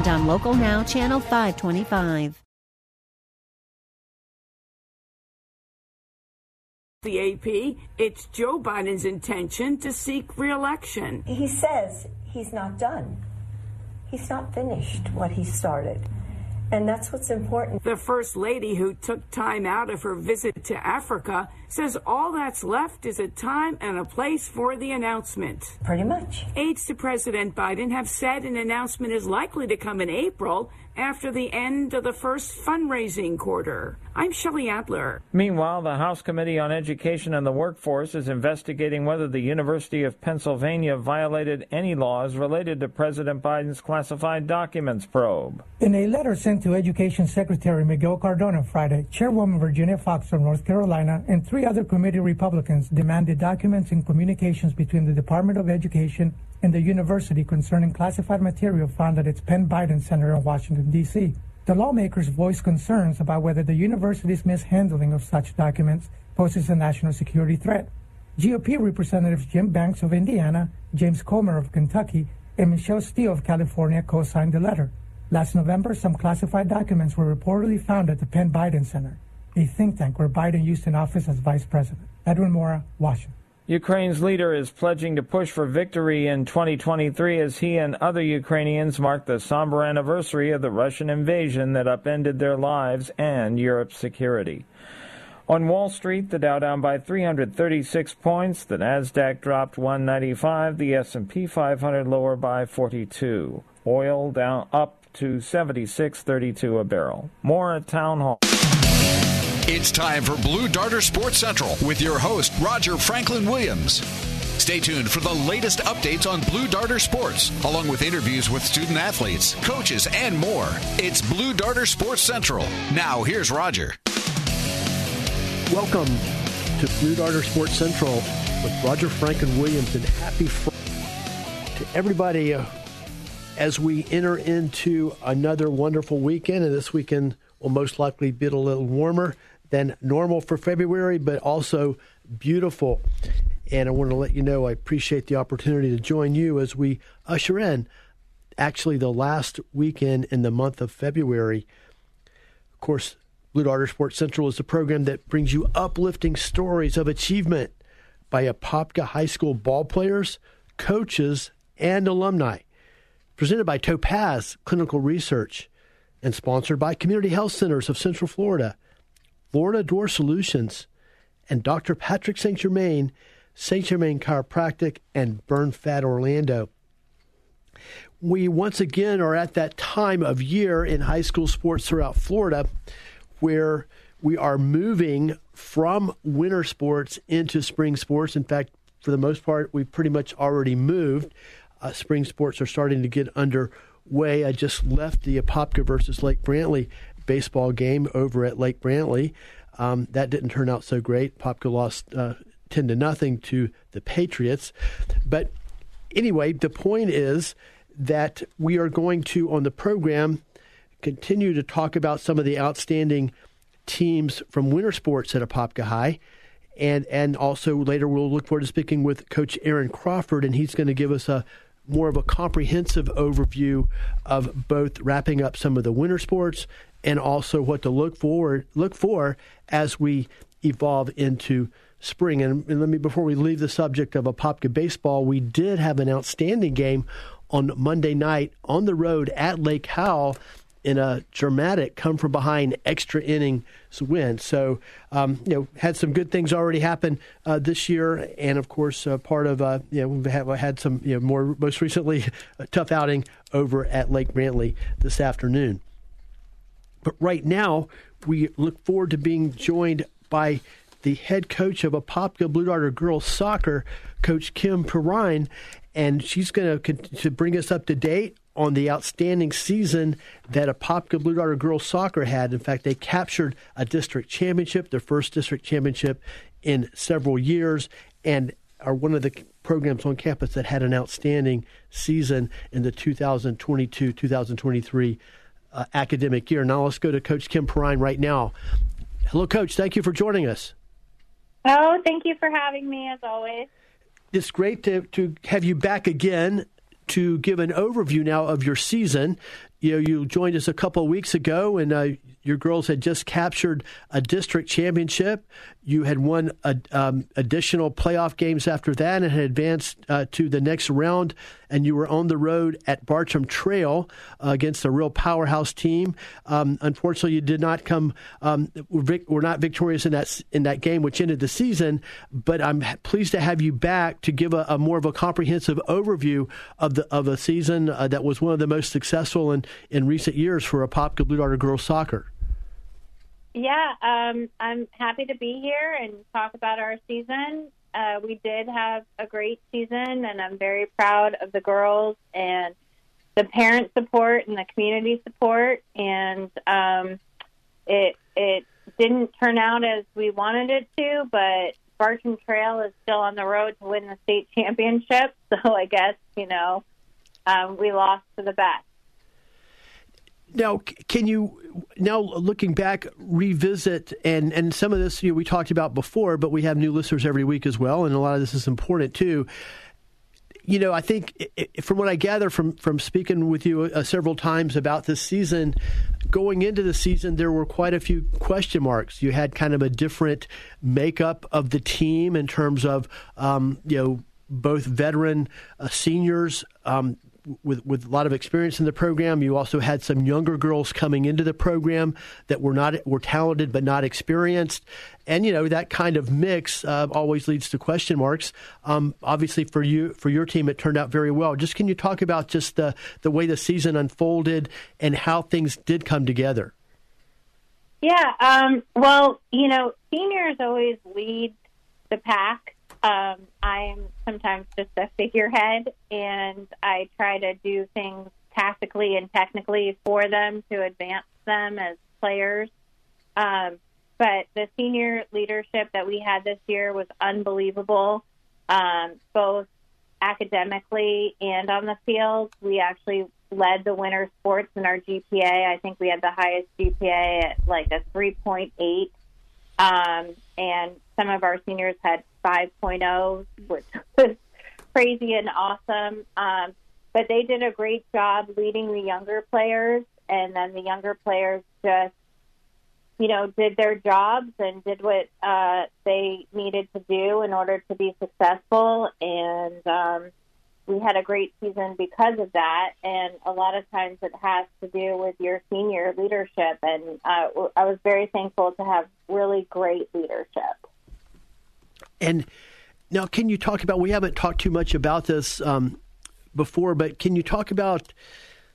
and on Local Now, Channel 525. The AP, it's Joe Biden's intention to seek reelection. He says he's not done. He's not finished what he started. And that's what's important. The First Lady, who took time out of her visit to Africa, says all that's left is a time and a place for the announcement. Pretty much. Aides to President Biden have said an announcement is likely to come in April after the end of the first fundraising quarter. I'm Shelley Adler. Meanwhile, the House Committee on Education and the Workforce is investigating whether the University of Pennsylvania violated any laws related to President Biden's classified documents probe. In a letter sent to Education Secretary Miguel Cardona Friday, Chairwoman Virginia Foxx of North Carolina and three other committee Republicans demanded documents and communications between the Department of Education and the university concerning classified material found at its Penn Biden Center in Washington, D.C. The lawmakers voiced concerns about whether the university's mishandling of such documents poses a national security threat. GOP Representatives Jim Banks of Indiana, James Comer of Kentucky, and Michelle Steel of California co signed the letter. Last November, some classified documents were reportedly found at the Penn Biden Center, a think tank where Biden used in office as vice president. Edwin Mora, Washington. Ukraine's leader is pledging to push for victory in 2023 as he and other Ukrainians mark the somber anniversary of the Russian invasion that upended their lives and Europe's security. On Wall Street, the Dow down by 336 points, the Nasdaq dropped 195, the S&P 500 lower by 42. Oil down up to 76.32 a barrel. More at Town Hall. It's time for Blue Darter Sports Central with your host, Roger Franklin Williams. Stay tuned for the latest updates on Blue Darter Sports, along with interviews with student athletes, coaches, and more. It's Blue Darter Sports Central. Now, here's Roger. Welcome to Blue Darter Sports Central with Roger Franklin Williams, and happy Friday to everybody uh, as we enter into another wonderful weekend. And this weekend will most likely be a little warmer than normal for February, but also beautiful. And I want to let you know I appreciate the opportunity to join you as we usher in actually the last weekend in the month of February. Of course, Blue Darter Sports Central is a program that brings you uplifting stories of achievement by Apopka High School ball players, coaches, and alumni. Presented by Topaz Clinical Research and sponsored by Community Health Centers of Central Florida Florida Door Solutions, and Dr. Patrick St. Germain, St. Germain Chiropractic, and Burn Fat Orlando. We once again are at that time of year in high school sports throughout Florida where we are moving from winter sports into spring sports. In fact, for the most part, we've pretty much already moved. Uh, spring sports are starting to get underway. I just left the Apopka versus Lake Brantley baseball game over at Lake Brantley. Um, that didn't turn out so great. Popka lost uh, 10 to nothing to the Patriots. But anyway, the point is that we are going to, on the program, continue to talk about some of the outstanding teams from winter sports at Apopka High. And, and also later we'll look forward to speaking with Coach Aaron Crawford, and he's going to give us a more of a comprehensive overview of both wrapping up some of the winter sports and also what to look forward look for as we evolve into spring. And, and let me before we leave the subject of Apopka baseball, we did have an outstanding game on Monday night on the road at Lake Howell in a dramatic come from behind extra innings win. So, um, you know, had some good things already happen uh, this year, and of course, uh, part of uh, you know we've had, had some you know more most recently a tough outing over at Lake Brantley this afternoon. But right now, we look forward to being joined by the head coach of Apopka Blue Darter girls soccer, Coach Kim Perrine, and she's going to to bring us up to date on the outstanding season that Apopka Blue Darter girls soccer had. In fact, they captured a district championship, their first district championship in several years, and are one of the programs on campus that had an outstanding season in the 2022 2023 uh, academic year. Now let's go to Coach Kim Perrine right now. Hello, Coach. Thank you for joining us. Oh, thank you for having me as always. It's great to, to have you back again to give an overview now of your season. You know, you joined us a couple of weeks ago, and uh, your girls had just captured a district championship. You had won a, um, additional playoff games after that and had advanced uh, to the next round. And you were on the road at Bartram Trail uh, against a real powerhouse team. Um, unfortunately, you did not come. Um, we were not victorious in that in that game, which ended the season. But I'm pleased to have you back to give a, a more of a comprehensive overview of the of a season uh, that was one of the most successful in, in recent years for Apopka Blue Darter girls soccer. Yeah, um, I'm happy to be here and talk about our season. Uh, we did have a great season, and I'm very proud of the girls and the parent support and the community support. And um, it it didn't turn out as we wanted it to, but Bartram Trail is still on the road to win the state championship. So I guess you know um, we lost to the best. Now, can you now looking back revisit and and some of this you know, we talked about before, but we have new listeners every week as well, and a lot of this is important too. You know, I think from what I gather from from speaking with you uh, several times about this season, going into the season, there were quite a few question marks. You had kind of a different makeup of the team in terms of um, you know both veteran uh, seniors. Um, with with a lot of experience in the program. You also had some younger girls coming into the program that were not were talented but not experienced, and you know that kind of mix uh, always leads to question marks. Um, obviously, for you for your team, it turned out very well. Just can you talk about just the the way the season unfolded and how things did come together? Yeah. Um, well, you know, seniors always lead the pack um, I'm sometimes just a figurehead, and I try to do things tactically and technically for them to advance them as players. Um, but the senior leadership that we had this year was unbelievable, um, both academically and on the field. We actually led the winter sports in our GPA. I think we had the highest GPA at like a 3.8. Um, and some of our seniors had 5.0, which was crazy and awesome. Um, but they did a great job leading the younger players, and then the younger players just, you know, did their jobs and did what uh, they needed to do in order to be successful. And um, we had a great season because of that. And a lot of times it has to do with your senior leadership. And uh, I was very thankful to have really great leadership. And now, can you talk about? We haven't talked too much about this um, before, but can you talk about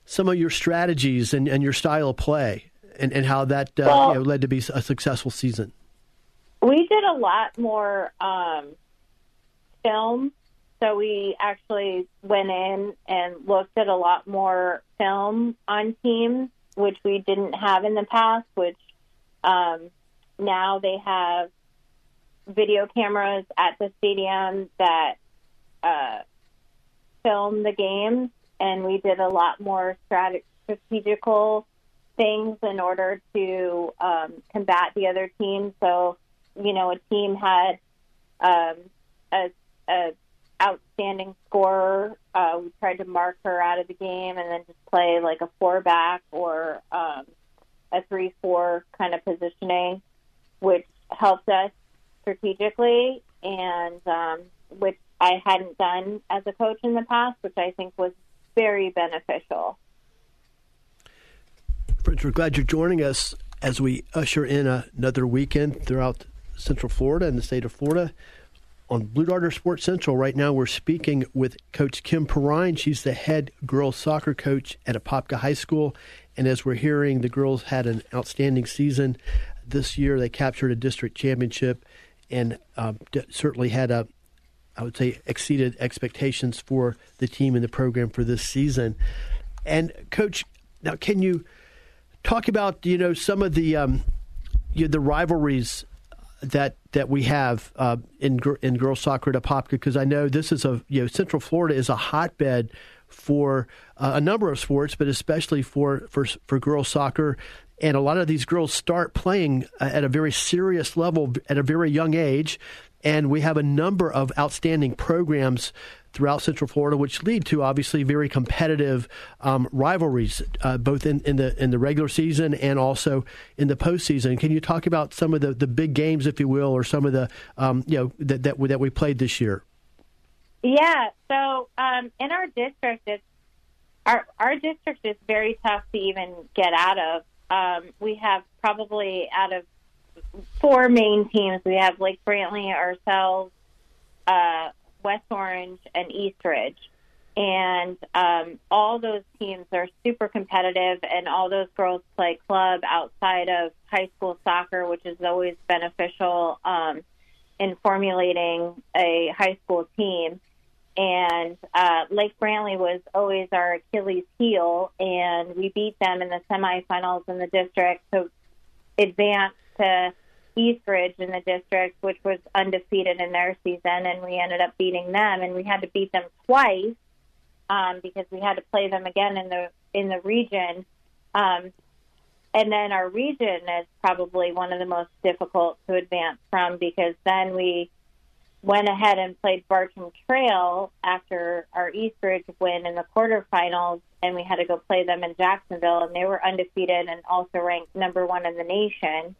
some of your strategies and, and your style of play, and, and how that uh, well, you know, led to be a successful season? We did a lot more um, film. So we actually went in and looked at a lot more film on teams, which we didn't have in the past. Which um, now they have video cameras at the stadium that uh, film the games, and we did a lot more strat- strategical things in order to um, combat the other team. So, you know, a team had um, a, a outstanding scorer. Uh, we tried to mark her out of the game and then just play like a four back or um, a three four kind of positioning, which helped us strategically, and um, which I hadn't done as a coach in the past, which I think was very beneficial. Friends, we're glad you're joining us as we usher in another weekend throughout Central Florida and the state of Florida. On Blue Darter Sports Central right now, we're speaking with Coach Kim Perrine. She's the head girls soccer coach at Apopka High School. And as we're hearing, the girls had an outstanding season this year. They captured a district championship and uh, certainly had a, I would say, exceeded expectations for the team and the program for this season. And coach, now can you talk about you know some of the um, you know, the rivalries that that we have uh, in in girls soccer at Apopka? Because I know this is a you know Central Florida is a hotbed for uh, a number of sports, but especially for for for girls soccer. And a lot of these girls start playing uh, at a very serious level at a very young age. And we have a number of outstanding programs throughout Central Florida, which lead to obviously very competitive um, rivalries, uh, both in, in, the in the regular season and also in the postseason. Can you talk about some of the, the big games, if you will, or some of the um, you know that that we, that we played this year? Yeah. So um, in our district, it's our our district is very tough to even get out of. Um, we have probably out of four main teams. We have Lake Brantley, ourselves, uh, West Orange, and Eastridge. And um, all those teams are super competitive, and all those girls play club outside of high school soccer, which is always beneficial um, in formulating a high school team. And uh, Lake Brantley was always our Achilles heel, and we beat them in the semifinals in the district to advance to Eastridge in the district, which was undefeated in their season, and we ended up beating them, and we had to beat them twice um, because we had to play them again in the in the region. Um, and then our region is probably one of the most difficult to advance from because then we went ahead and played Bartram Trail after our Eastridge win in the quarterfinals, and we had to go play them in Jacksonville, and they were undefeated and also ranked number one in the nation.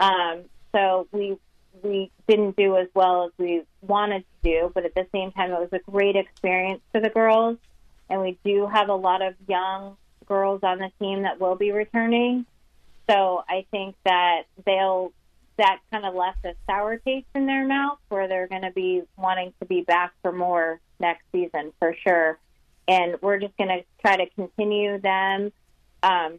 Um, so we we didn't do as well as we wanted to do, but at the same time, it was a great experience for the girls. And we do have a lot of young girls on the team that will be returning. So I think that they'll that kind of left a sour taste in their mouth where they're going to be wanting to be back for more next season for sure. And we're just going to try to continue them um,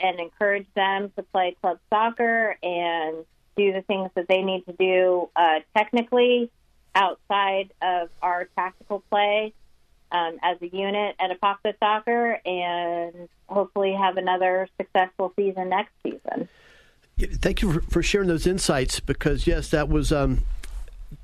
and encourage them to play club soccer and do the things that they need to do uh, technically outside of our tactical play um, as a unit at Apopka Soccer and hopefully have another successful season next season. Thank you for sharing those insights because, yes, that was. Um,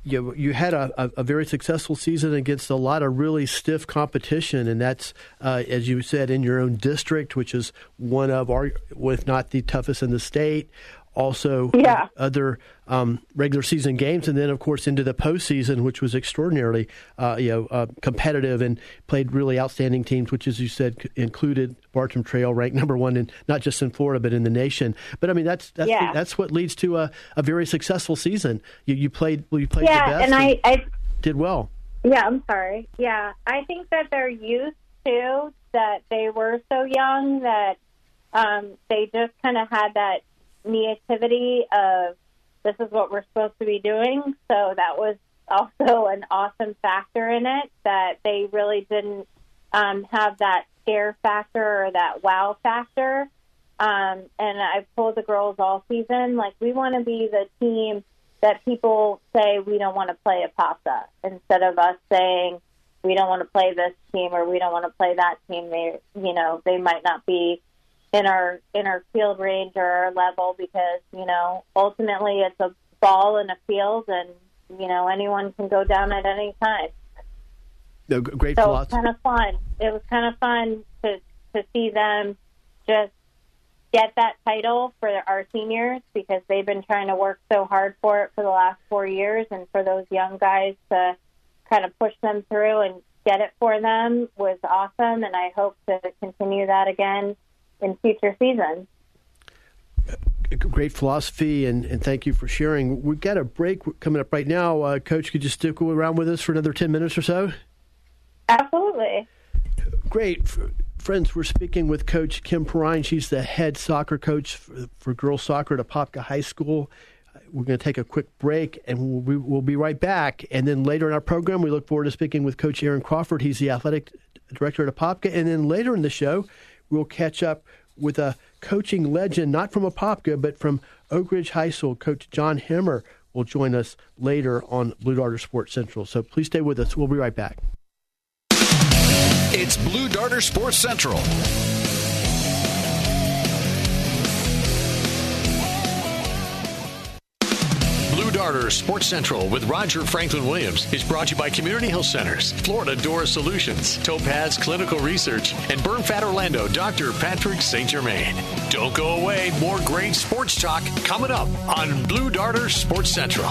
you you had a, a, very successful season against a lot of really stiff competition, and that's uh, as you said in your own district, which is one of our, if not the toughest in the state also yeah. other um, regular season games, and then of course into the postseason, which was extraordinarily uh, you know uh, competitive and played really outstanding teams, which, as you said, included Bartram Trail, ranked number one in not just in Florida but in the nation. But I mean that's that's yeah. that's what leads to a, a very successful season. You, you played you played yeah, the best and, I, I did well. Yeah, I'm sorry. Yeah, I think that they're used to that they were so young that um, they just kind of had that neativity of this is what we're supposed to be doing. So that was also an awesome factor in it that they really didn't um, have that scare factor or that wow factor. Um, and I've told the girls all season, like, we want to be the team that people say we don't want to play Apopka instead of us saying we don't want to play this team or we don't want to play that team. They, you know, they might not be in our in our field range or our level because you know ultimately it's a ball in a field and you know anyone can go down at any time. No, great so philosophy. kind of fun. It was kind of fun to to see them just get that title for our seniors because they've been trying to work so hard for it for the last four years, and for those young guys to kind of push them through and get it for them was awesome. And I hope to continue that again in future seasons. Great philosophy, and, and thank you for sharing. We've got a break coming up right now. Uh, Coach, could you stick around with us for another 10 minutes or so? Absolutely. Great. Friends, we're speaking with Coach Kim Perrine. She's the head soccer coach for, for girls soccer at Apopka High School. We're going to take a quick break, and we'll we'll be right back. And then later in our program, we look forward to speaking with Coach Aaron Crawford. He's the athletic director at Apopka. And then later in the show, we'll catch up with a coaching legend, not from Apopka, but from Oak Ridge High School. Coach John Hammer will join us later on Blue Darter Sports Central. So please stay with us. We'll be right back. It's Blue Darter Sports Central. Blue Darter Sports Central with Roger Franklin Williams is brought to you by Community Health Centers, Florida Door Solutions, Topaz Clinical Research, and Burn Fat Orlando, Dr. Patrick St. Germain. Don't go away. More great sports talk coming up on Blue Darter Sports Central.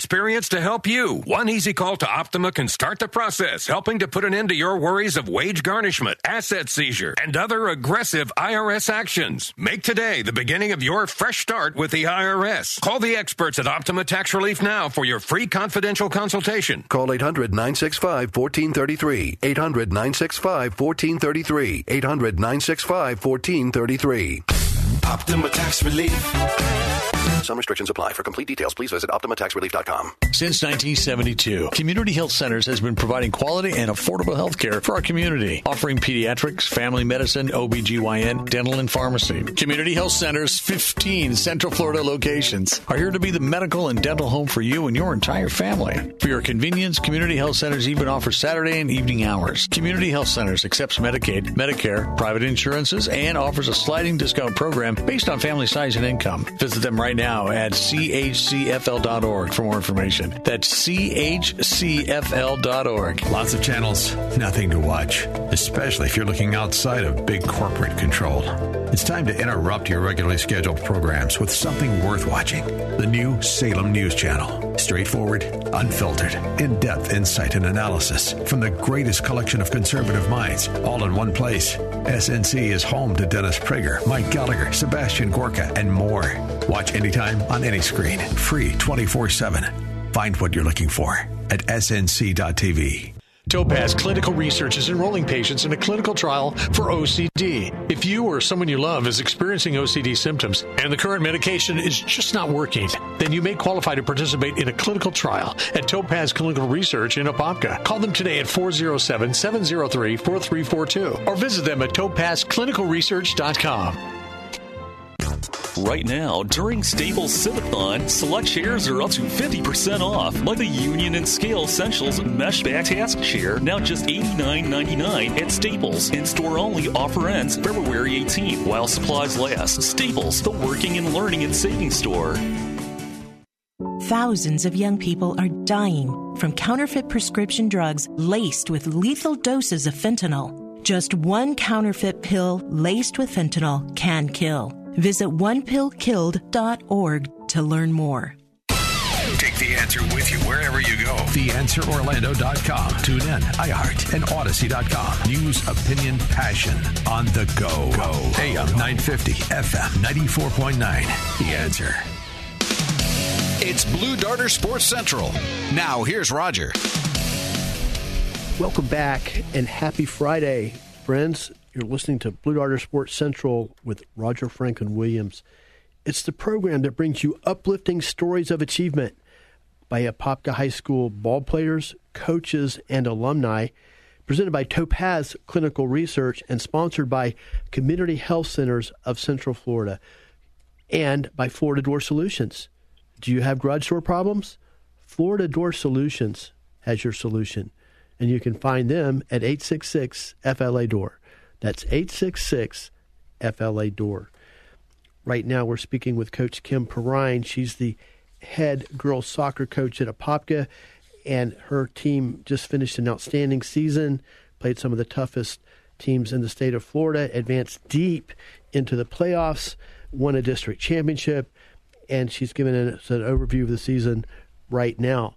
experience to help you. One easy call to Optima can start the process, helping to put an end to your worries of wage garnishment, asset seizure, and other aggressive IRS actions. Make today the beginning of your fresh start with the IRS. Call the experts at Optima Tax Relief now for your free confidential consultation. Call 800 965 1433. 800 965 1433. 800 965 1433. Optima Tax Relief. Some restrictions apply. For complete details, please visit OptimaTaxRelief.com. Since 1972, Community Health Centers has been providing quality and affordable health care for our community, offering pediatrics, family medicine, OBGYN, dental, and pharmacy. Community Health Centers' 15 Central Florida locations are here to be the medical and dental home for you and your entire family. For your convenience, Community Health Centers even offer Saturday and evening hours. Community Health Centers accepts Medicaid, Medicare, private insurances, and offers a sliding discount program based on family size and income. Visit them right now at chcfl.org for more information. That's chcfl.org. Lots of channels, nothing to watch, especially if you're looking outside of big corporate control. It's time to interrupt your regularly scheduled programs with something worth watching. The new Salem News Channel. Straightforward, unfiltered, in depth insight and analysis from the greatest collection of conservative minds, all in one place. SNC is home to Dennis Prager, Mike Gallagher, Sebastian Gorka, and more. Watch anytime on any screen, free 24 7. Find what you're looking for at snc.tv. Topaz Clinical Research is enrolling patients in a clinical trial for OCD. If you or someone you love is experiencing OCD symptoms and the current medication is just not working, then you may qualify to participate in a clinical trial at Topaz Clinical Research in Apopka. Call them today at 407 703 4342 or visit them at topazclinicalresearch.com. Right now, during Staples Civathon, select chairs are up to 50% off, like the Union and Scale Essentials Mesh Back Task Chair, now just $89.99 at Staples. In-store only offer ends February 18th while supplies last. Staples, the working and learning and saving store. Thousands of young people are dying from counterfeit prescription drugs laced with lethal doses of fentanyl. Just one counterfeit pill laced with fentanyl can kill. Visit onepillkilled.org to learn more. Take the answer with you wherever you go. TheAnswerOrlando.com. Tune in, iHeart, and Odyssey.com. News, opinion, passion on the go. Go. AM 950, FM 94.9. The Answer. It's Blue Darter Sports Central. Now, here's Roger. Welcome back and happy Friday, friends. You're listening to Blue Darter Sports Central with Roger Franklin Williams. It's the program that brings you uplifting stories of achievement by Apopka High School ball players, coaches, and alumni, presented by Topaz Clinical Research and sponsored by Community Health Centers of Central Florida and by Florida Door Solutions. Do you have garage door problems? Florida Door Solutions has your solution, and you can find them at 866 FLA Door. That's 866 FLA Door. Right now, we're speaking with Coach Kim Perrine. She's the head girls soccer coach at Apopka, and her team just finished an outstanding season, played some of the toughest teams in the state of Florida, advanced deep into the playoffs, won a district championship, and she's giving us an overview of the season right now.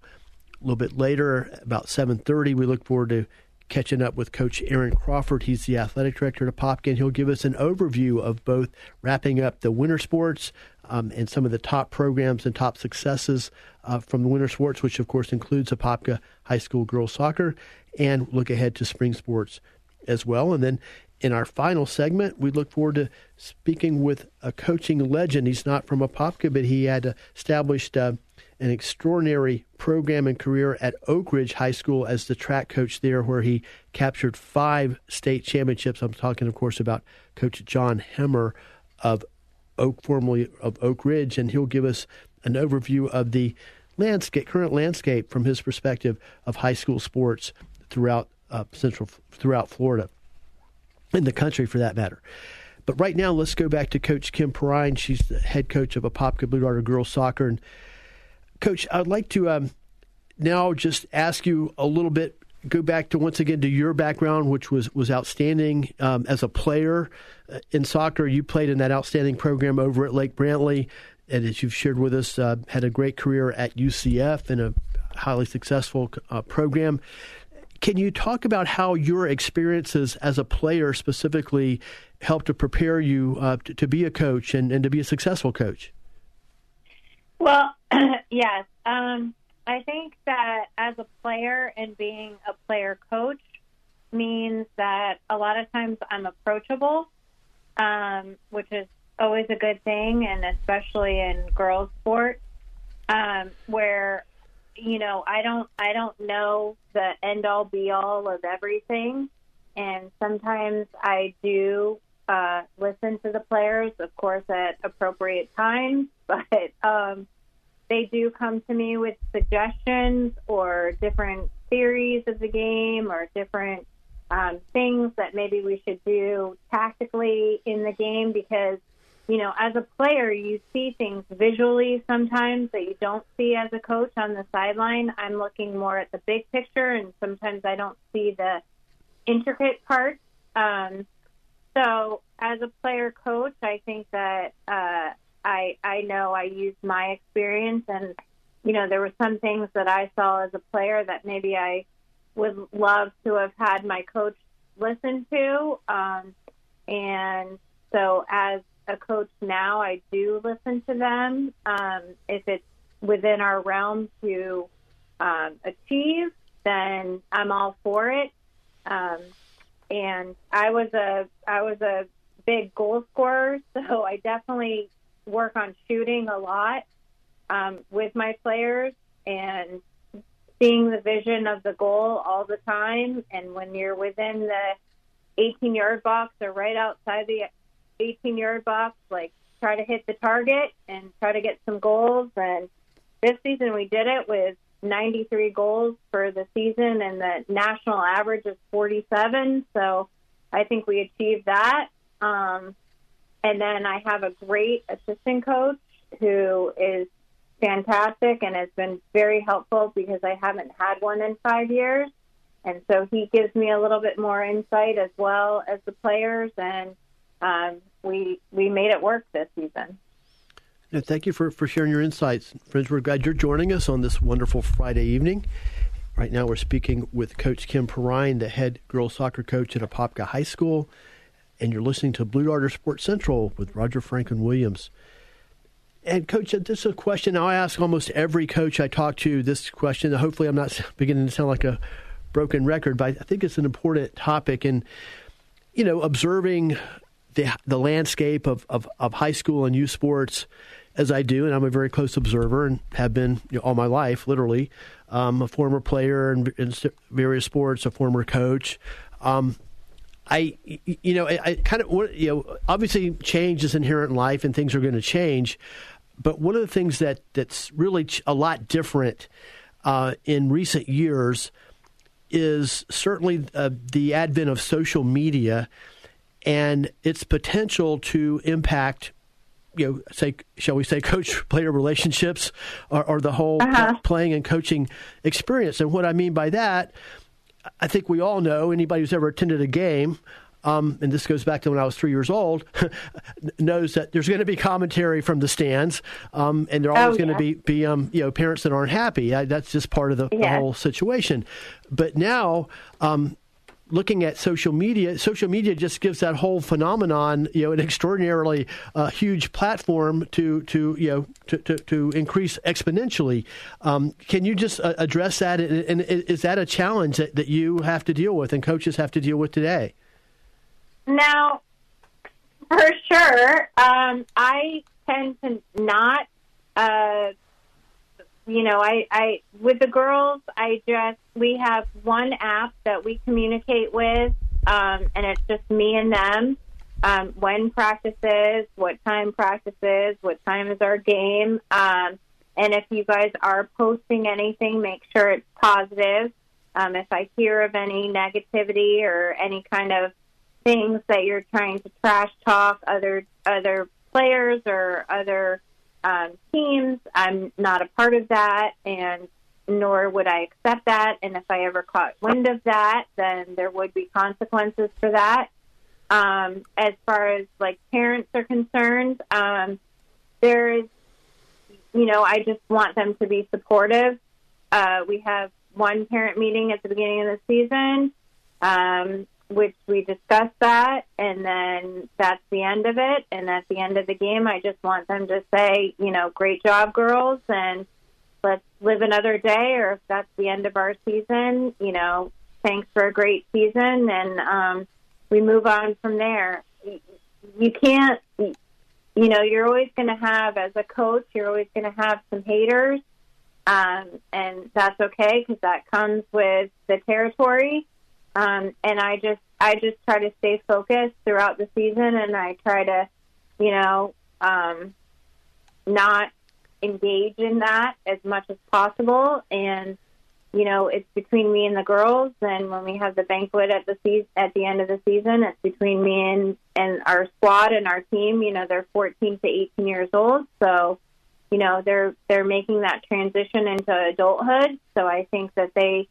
A little bit later, about 7:30, we look forward to catching up with Coach Aaron Crawford. He's the athletic director at Popkin. He'll give us an overview of both wrapping up the winter sports um, and some of the top programs and top successes uh, from the winter sports, which of course includes Apopka High School girls soccer, and look ahead to spring sports as well. And then in our final segment, we look forward to speaking with a coaching legend. He's not from Apopka, but he had established uh, an extraordinary program and career at Oak Ridge High School as the track coach there, where he captured five state championships. I'm talking, of course, about Coach John Hemmer of Oak, formerly of Oak Ridge, and he'll give us an overview of the landscape, current landscape from his perspective of high school sports throughout uh, central throughout Florida in the country for that matter. But right now, let's go back to Coach Kim Perrine. She's the head coach of Apopka Blue Darter girls soccer. And Coach, I'd like to um, now just ask you a little bit. Go back to once again to your background, which was was outstanding um, as a player uh, in soccer. You played in that outstanding program over at Lake Brantley, and as you've shared with us, uh, had a great career at UCF and a highly successful uh, program. Can you talk about how your experiences as a player specifically helped to prepare you uh, to, to, be a coach and, and to be a successful coach? Well, yes. Um, I think that as a player and being a player coach means that a lot of times I'm approachable, um, which is always a good thing, and especially in girls' sport, um, where you know, I don't I don't know the end all be all of everything, and sometimes I do uh, listen to the players, of course, at appropriate times, but um, they do come to me with suggestions or different theories of the game or different um, things that maybe we should do tactically in the game because you know, as a player, you see things visually sometimes that you don't see as a coach on the sideline. I'm looking more at the big picture, and sometimes I don't see the intricate parts. Um, so, as a player coach, I think that uh, I I know I use my experience, and you know, there were some things that I saw as a player that maybe I would love to have had my coach listen to. Um, and so, as a coach now, I do listen to them. Um, if it's within our realm to um, achieve, then I'm all for it. Um, and I was a I was a big goal scorer, so I definitely work on shooting a lot um, with my players and seeing the vision of the goal all the time. And when you're within the 18 yard box or right outside the 18 yard box, like try to hit the target and try to get some goals. And this season we did it with 93 goals for the season, and the national average is 47. So I think we achieved that. Um, and then I have a great assistant coach who is fantastic and has been very helpful because I haven't had one in five years. And so he gives me a little bit more insight as well as the players. And um, we we made it work this season. And thank you for, for sharing your insights. Friends, we're glad you're joining us on this wonderful Friday evening. Right now, we're speaking with Coach Kim Perrine, the head girls soccer coach at Apopka High School, and you're listening to Blue Darter Sports Central with Roger Franklin Williams. And, Coach, this is a question I ask almost every coach I talk to. This question, hopefully, I'm not beginning to sound like a broken record, but I think it's an important topic. And, you know, observing the the landscape of, of, of high school and youth sports as I do, and I'm a very close observer and have been you know, all my life, literally. Um, a former player in, in, various sports, a former coach. Um, I, you know, I, I, kind of, you know, obviously change is inherent in life and things are going to change. But one of the things that, that's really a lot different uh, in recent years is certainly uh, the advent of social media and its potential to impact you know, say, shall we say, coach player relationships or, or the whole uh-huh. playing and coaching experience. And what I mean by that, I think we all know anybody who's ever attended a game, um, and this goes back to when I was three years old, knows that there's going to be commentary from the stands, um, and there are always oh, going to be, be um, you know parents that aren't happy. I, that's just part of the, yeah. the, whole situation. But now, um, looking at social media, social media just gives that whole phenomenon, you know, an extraordinarily uh, huge platform to to you know to to, to increase exponentially. Um, can you just uh, address that? And, and, is that a challenge that, that you have to deal with and coaches have to deal with today? Now, for sure, um, I tend to not. Uh, you know, I, I with the girls, I just we have one app that we communicate with, um, and it's just me and them. Um, when practices, what time practices, what time is our game, um, and if you guys are posting anything, make sure it's positive. Um, if I hear of any negativity or any kind of things that you're trying to trash talk other other players or other um, teams. I'm not a part of that, and nor would I accept that. And if I ever caught wind of that, then there would be consequences for that. Um, as far as like parents are concerned, um, there is, you know, I just want them to be supportive. Uh, we have one parent meeting at the beginning of the season. Um, which we discussed that, and then that's the end of it. And at the end of the game, I just want them to say, you know, great job, girls, and let's live another day. Or if that's the end of our season, you know, thanks for a great season, and um, we move on from there. You can't, you know, you're always going to have, as a coach, you're always going to have some haters. Um, and that's okay because that comes with the territory um, and I just I just try to stay focused throughout the season, and I try to, you know, um, not engage in that as much as possible. And you know, it's between me and the girls. And when we have the banquet at the season, at the end of the season, it's between me and and our squad and our team. You know, they're 14 to 18 years old, so you know they're they're making that transition into adulthood. So I think that they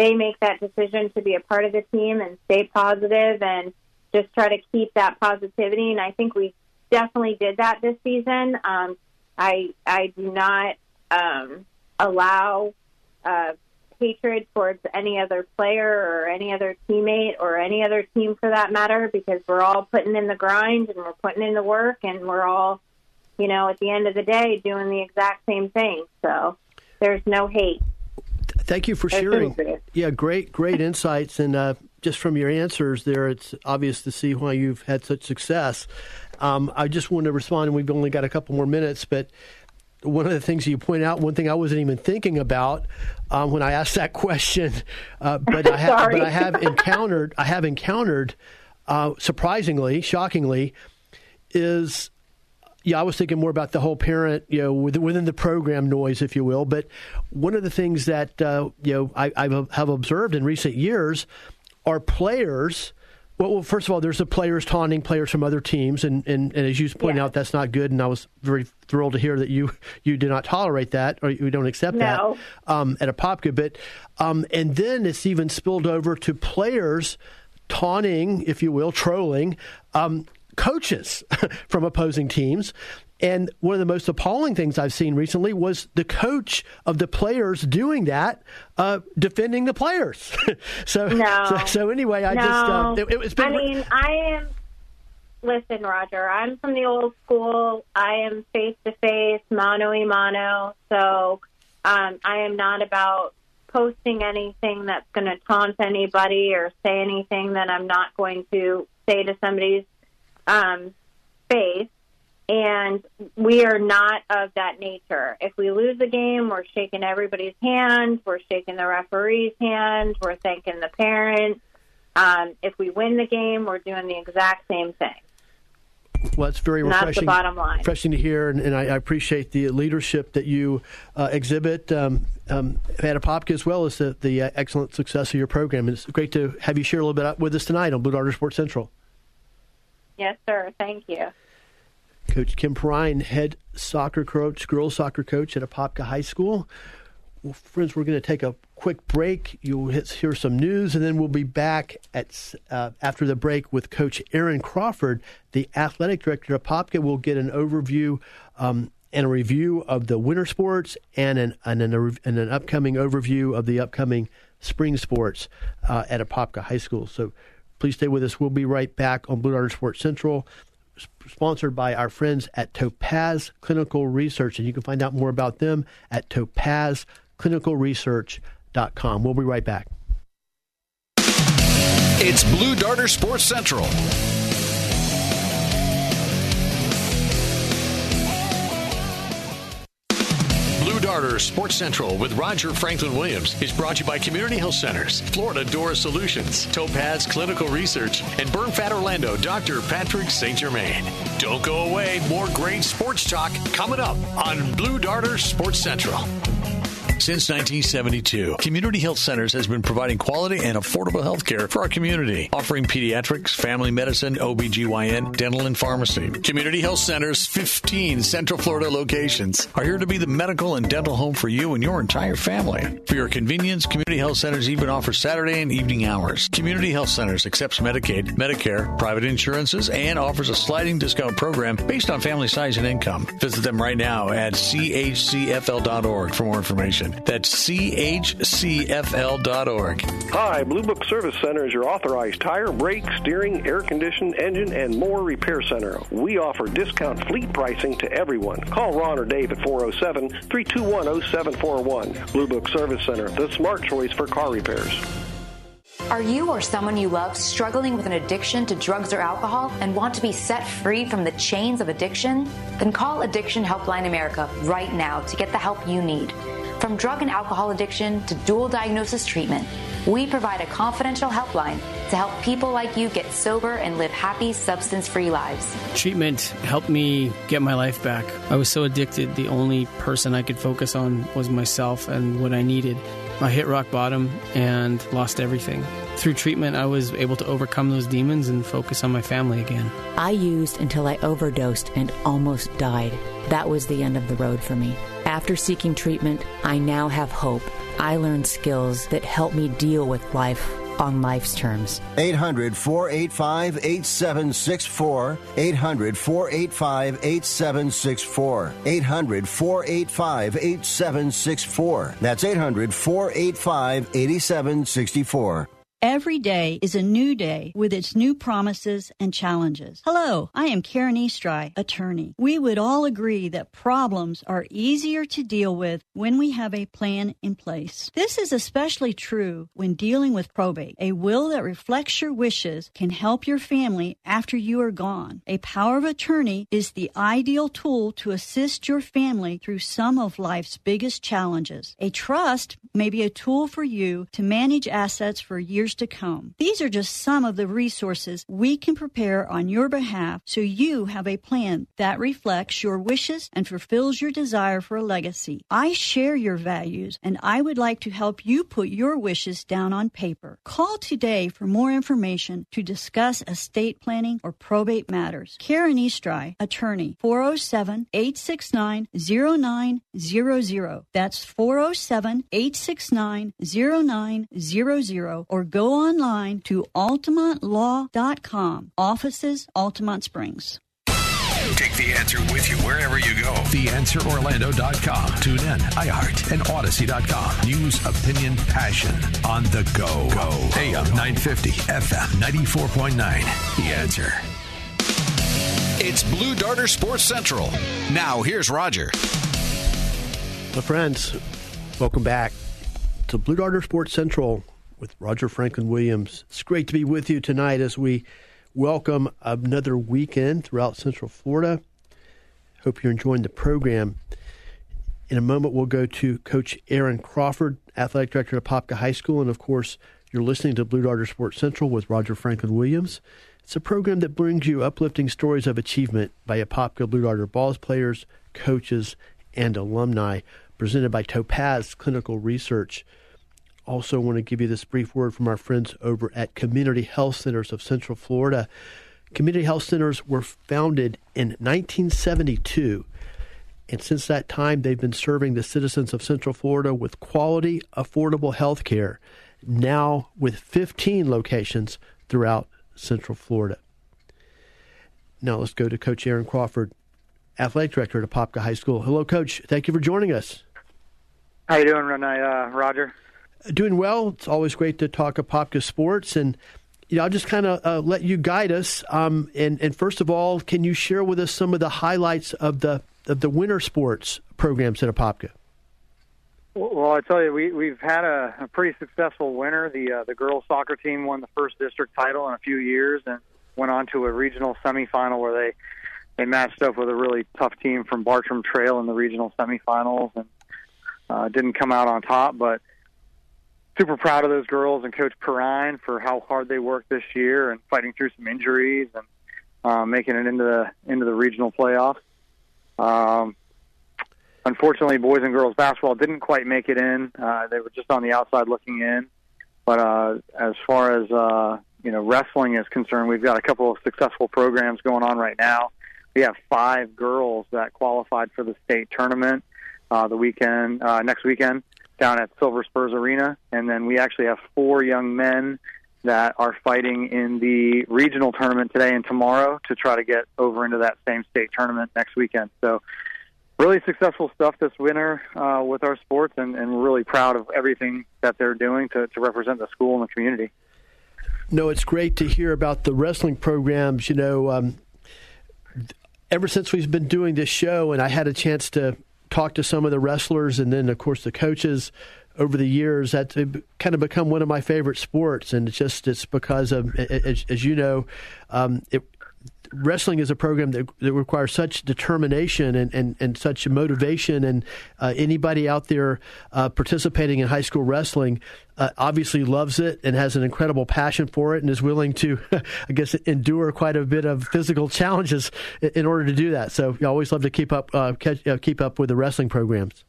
they make that decision to be a part of the team and stay positive and just try to keep that positivity. And I think we definitely did that this season. Um, I I do not um, allow uh, hatred towards any other player or any other teammate or any other team for that matter because we're all putting in the grind and we're putting in the work and we're all, you know, at the end of the day doing the exact same thing. So there's no hate. Thank you for sharing. Yeah, great, great insights, and uh, just from your answers there, it's obvious to see why you've had such success. Um, I just want to respond, and we've only got a couple more minutes, but one of the things you point out, one thing I wasn't even thinking about um, when I asked that question, uh, but I have, but I have encountered, I have encountered, uh, surprisingly, shockingly, is yeah, I was thinking more about the whole parent, you know, within the program noise, if you will. But one of the things that uh, you know I, I, have observed in recent years are players. Well, first of all, there's the players taunting players from other teams, and, and, and as you point yeah. out, that's not good. And I was very thrilled to hear that you you do not tolerate that or you don't accept no. that um, at Apopka. But um, and then it's even spilled over to players taunting, if you will, trolling um, coaches from opposing teams. And one of the most appalling things I've seen recently was the coach of the players doing that, uh, defending the players. so, no. so, so, anyway, I no. just uh, it, has been. I mean, I am. Listen, Roger, I'm from the old school. I am face to face, mano a mano. So um, I am not about posting anything that's going to taunt anybody or say anything that I'm not going to say to somebody's um, space, and we are not of that nature. If we lose a game, we're shaking everybody's hand, we're shaking the referee's hand, we're thanking the parents. Um, if we win the game, we're doing the exact same thing. Well, it's very and refreshing. That's the bottom line. Refreshing to hear, and, and I, I, appreciate the leadership that you uh, exhibit um, um, at Apopka as well as the, the uh, excellent success of your program. And it's great to have you share a little bit with us tonight on Blue Darter Sports Central. Yes, sir. Thank you. Coach Kim Perrine, head soccer coach, girls soccer coach at Apopka High School. Well, friends, we're going to take a quick break. You'll hear some news, and then we'll be back at uh, after the break with Coach Aaron Crawford, the athletic director of Apopka. We'll get an overview um, and a review of the winter sports, and an and an, and an upcoming overview of the upcoming spring sports uh, at Apopka High School. So please stay with us. We'll be right back on Blue Darter Sports Central, sponsored by our friends at Topaz Clinical Research. And you can find out more about them at topazclinicalresearch.com. We'll be right back. It's Blue Darter Sports Central. Blue Darter Sports Central with Roger Franklin Williams is brought to you by Community Health Centers, Florida Door Solutions, Topaz Clinical Research, and Burn Fat Orlando Dr. Patrick St. Germain. Don't go away. More great sports talk coming up on Blue Darter Sports Central. Since 1972, Community Health Centers has been providing quality and affordable health care for our community, offering pediatrics, family medicine, OBGYN, dental, and pharmacy. Community Health Centers' 15 Central Florida locations are here to be the medical and dental home for you and your entire family. For your convenience, Community Health Centers even offers Saturday and evening hours. Community Health Centers accepts Medicaid, Medicare, private insurances, and offers a sliding discount program based on family size and income. Visit them right now at chcfl.org for more information. That's chcfl.org. Hi, Blue Book Service Center is your authorized tire, brake, steering, air conditioned, engine, and more repair center. We offer discount fleet pricing to everyone. Call Ron or Dave at 407 321 0741. Blue Book Service Center, the smart choice for car repairs. Are you or someone you love struggling with an addiction to drugs or alcohol and want to be set free from the chains of addiction? Then call Addiction Helpline America right now to get the help you need. From drug and alcohol addiction to dual diagnosis treatment, we provide a confidential helpline to help people like you get sober and live happy, substance free lives. Treatment helped me get my life back. I was so addicted, the only person I could focus on was myself and what I needed. I hit rock bottom and lost everything. Through treatment, I was able to overcome those demons and focus on my family again. I used until I overdosed and almost died. That was the end of the road for me. After seeking treatment, I now have hope. I learned skills that help me deal with life on life's terms. 800 485 8764. 800 485 8764. 800 485 8764. That's 800 485 8764. Every day is a new day with its new promises and challenges. Hello, I am Karen Eastry, attorney. We would all agree that problems are easier to deal with when we have a plan in place. This is especially true when dealing with probate. A will that reflects your wishes can help your family after you are gone. A power of attorney is the ideal tool to assist your family through some of life's biggest challenges. A trust may be a tool for you to manage assets for years to come. These are just some of the resources we can prepare on your behalf so you have a plan that reflects your wishes and fulfills your desire for a legacy. I share your values and I would like to help you put your wishes down on paper. Call today for more information to discuss estate planning or probate matters. Karen Eastry, attorney, 407 869 0900. That's 407 869 0900 or go online to altamontlaw.com. Offices, Altamonte Springs. Take the answer with you wherever you go. TheAnswerOrlando.com. Tune in, iHeart, and Odyssey.com. News, opinion, passion on the go. Go. AM 950, FM 94.9. The Answer. It's Blue Darter Sports Central. Now, here's Roger. My friends, welcome back to Blue Darter Sports Central with Roger Franklin Williams. It's great to be with you tonight as we welcome another weekend throughout Central Florida. Hope you're enjoying the program. In a moment, we'll go to Coach Aaron Crawford, Athletic Director at Apopka High School. And of course, you're listening to Blue Darter Sports Central with Roger Franklin Williams. It's a program that brings you uplifting stories of achievement by Apopka Blue Darter balls players, coaches, and alumni, presented by Topaz Clinical Research. Also, want to give you this brief word from our friends over at Community Health Centers of Central Florida. Community Health Centers were founded in 1972, and since that time, they've been serving the citizens of Central Florida with quality, affordable health care, now with 15 locations throughout Central Florida. Now, let's go to Coach Aaron Crawford, Athletic Director at Apopka High School. Hello, Coach. Thank you for joining us. How you doing, uh, Roger? Doing well. It's always great to talk Apopka sports, and you know, I'll just kind of uh, let you guide us. Um, and, and first of all, can you share with us some of the highlights of the of the winter sports programs at Apopka? Well, I tell you, we we've had a, a pretty successful winter. The uh, the girls soccer team won the first district title in a few years, and went on to a regional semifinal where they they matched up with a really tough team from Bartram Trail in the regional semifinals, and uh, didn't come out on top. But super proud of those girls and Coach Perrine for how hard they worked this year and fighting through some injuries and uh, making it into the into the regional playoffs. Um, unfortunately, boys and girls basketball didn't quite make it in. Uh, they were just on the outside looking in. But uh, as far as uh, you know, wrestling is concerned, we've got a couple of successful programs going on right now. We have five girls that qualified for the state tournament uh, the weekend uh, next weekend down at Silver Spurs Arena, and then we actually have four young men that are fighting in the regional tournament today and tomorrow to try to get over into that same state tournament next weekend. So really successful stuff this winter uh, with our sports, and, and we're really proud of everything that they're doing to, to represent the school and the community. No, it's great to hear about the wrestling programs. You know, um, ever since we've been doing this show, and I had a chance to talk to some of the wrestlers, and then of course the coaches over the years that's kind of become one of my favorite sports. And it's just it's because of as, as you know um, it, wrestling is a program that, that requires such determination and, and, and such motivation. And uh, anybody out there uh, participating in high school wrestling uh, obviously loves it and has an incredible passion for it and is willing to, I guess, endure quite a bit of physical challenges in, in order to do that. So you always love to keep up uh, catch, uh, keep up with the wrestling programs.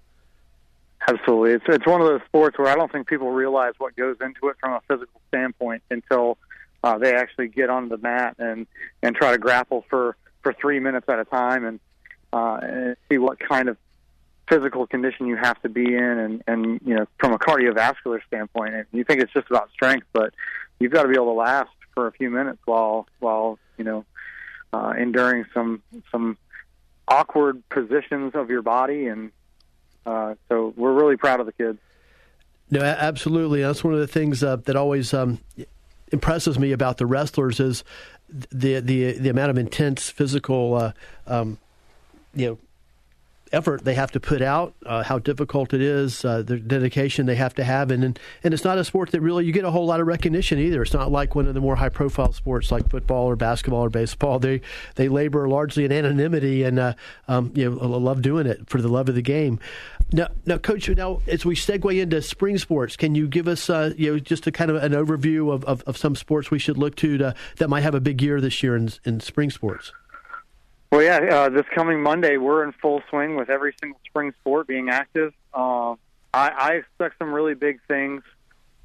Absolutely, it's it's one of those sports where I don't think people realize what goes into it from a physical standpoint until uh, they actually get on the mat and and try to grapple for for three minutes at a time and, uh, and see what kind of physical condition you have to be in and and you know from a cardiovascular standpoint and you think it's just about strength but you've got to be able to last for a few minutes while while you know uh, enduring some some awkward positions of your body and uh, so we're really proud of the kids. No, absolutely. That's one of the things uh, that always um, impresses me about the wrestlers is the the the amount of intense physical uh, um, you know effort they have to put out, uh, how difficult it is, uh, the dedication they have to have, and, and and it's not a sport that really you get a whole lot of recognition either. It's not like one of the more high profile sports like football or basketball or baseball. They they labor largely in anonymity and uh, um, you know love doing it for the love of the game. Now, now, coach. Now, as we segue into spring sports, can you give us uh, you know just a kind of an overview of, of, of some sports we should look to, to that might have a big year this year in, in spring sports? Well, yeah, uh, this coming Monday, we're in full swing with every single spring sport being active. Uh, I, I expect some really big things.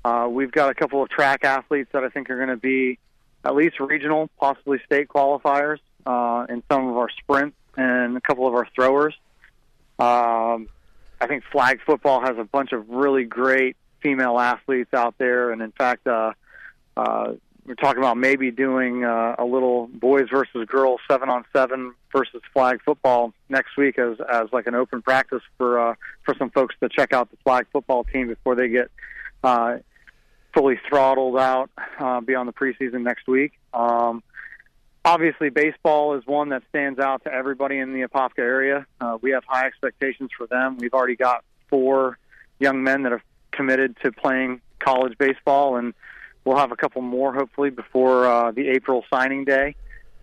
Uh, we've got a couple of track athletes that I think are going to be at least regional, possibly state qualifiers uh, in some of our sprints and a couple of our throwers. Um, I think flag football has a bunch of really great female athletes out there, and in fact, uh, uh, we're talking about maybe doing uh, a little boys versus girls seven on seven versus flag football next week as as like an open practice for uh, for some folks to check out the flag football team before they get uh, fully throttled out uh, beyond the preseason next week. Um, obviously, baseball is one that stands out to everybody in the Apopka area. Uh, we have high expectations for them. We've already got four young men that have committed to playing college baseball and we'll have a couple more hopefully before uh, the April signing day,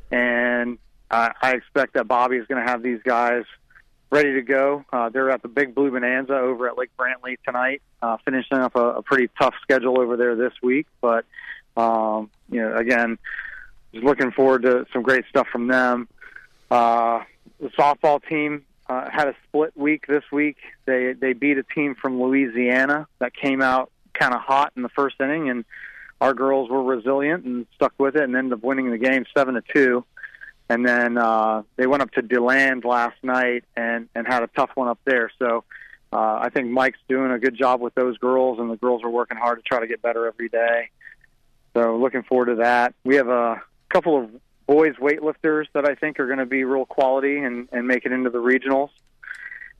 and uh, I expect that Bobby is going to have these guys ready to go. Uh, they're at the Big Blue Bonanza over at Lake Brantley tonight, uh, finishing up a, a pretty tough schedule over there this week. But um, you know, again, just looking forward to some great stuff from them. Uh, the softball team uh, had a split week this week. They they beat a team from Louisiana that came out kind of hot in the first inning and our girls were resilient and stuck with it and ended up winning the game seven to two. And then uh, they went up to Deland last night and and had a tough one up there. So uh, I think Mike's doing a good job with those girls, and the girls are working hard to try to get better every day. So looking forward to that. We have a couple of boys weightlifters that I think are going to be real quality and and make it into the regionals.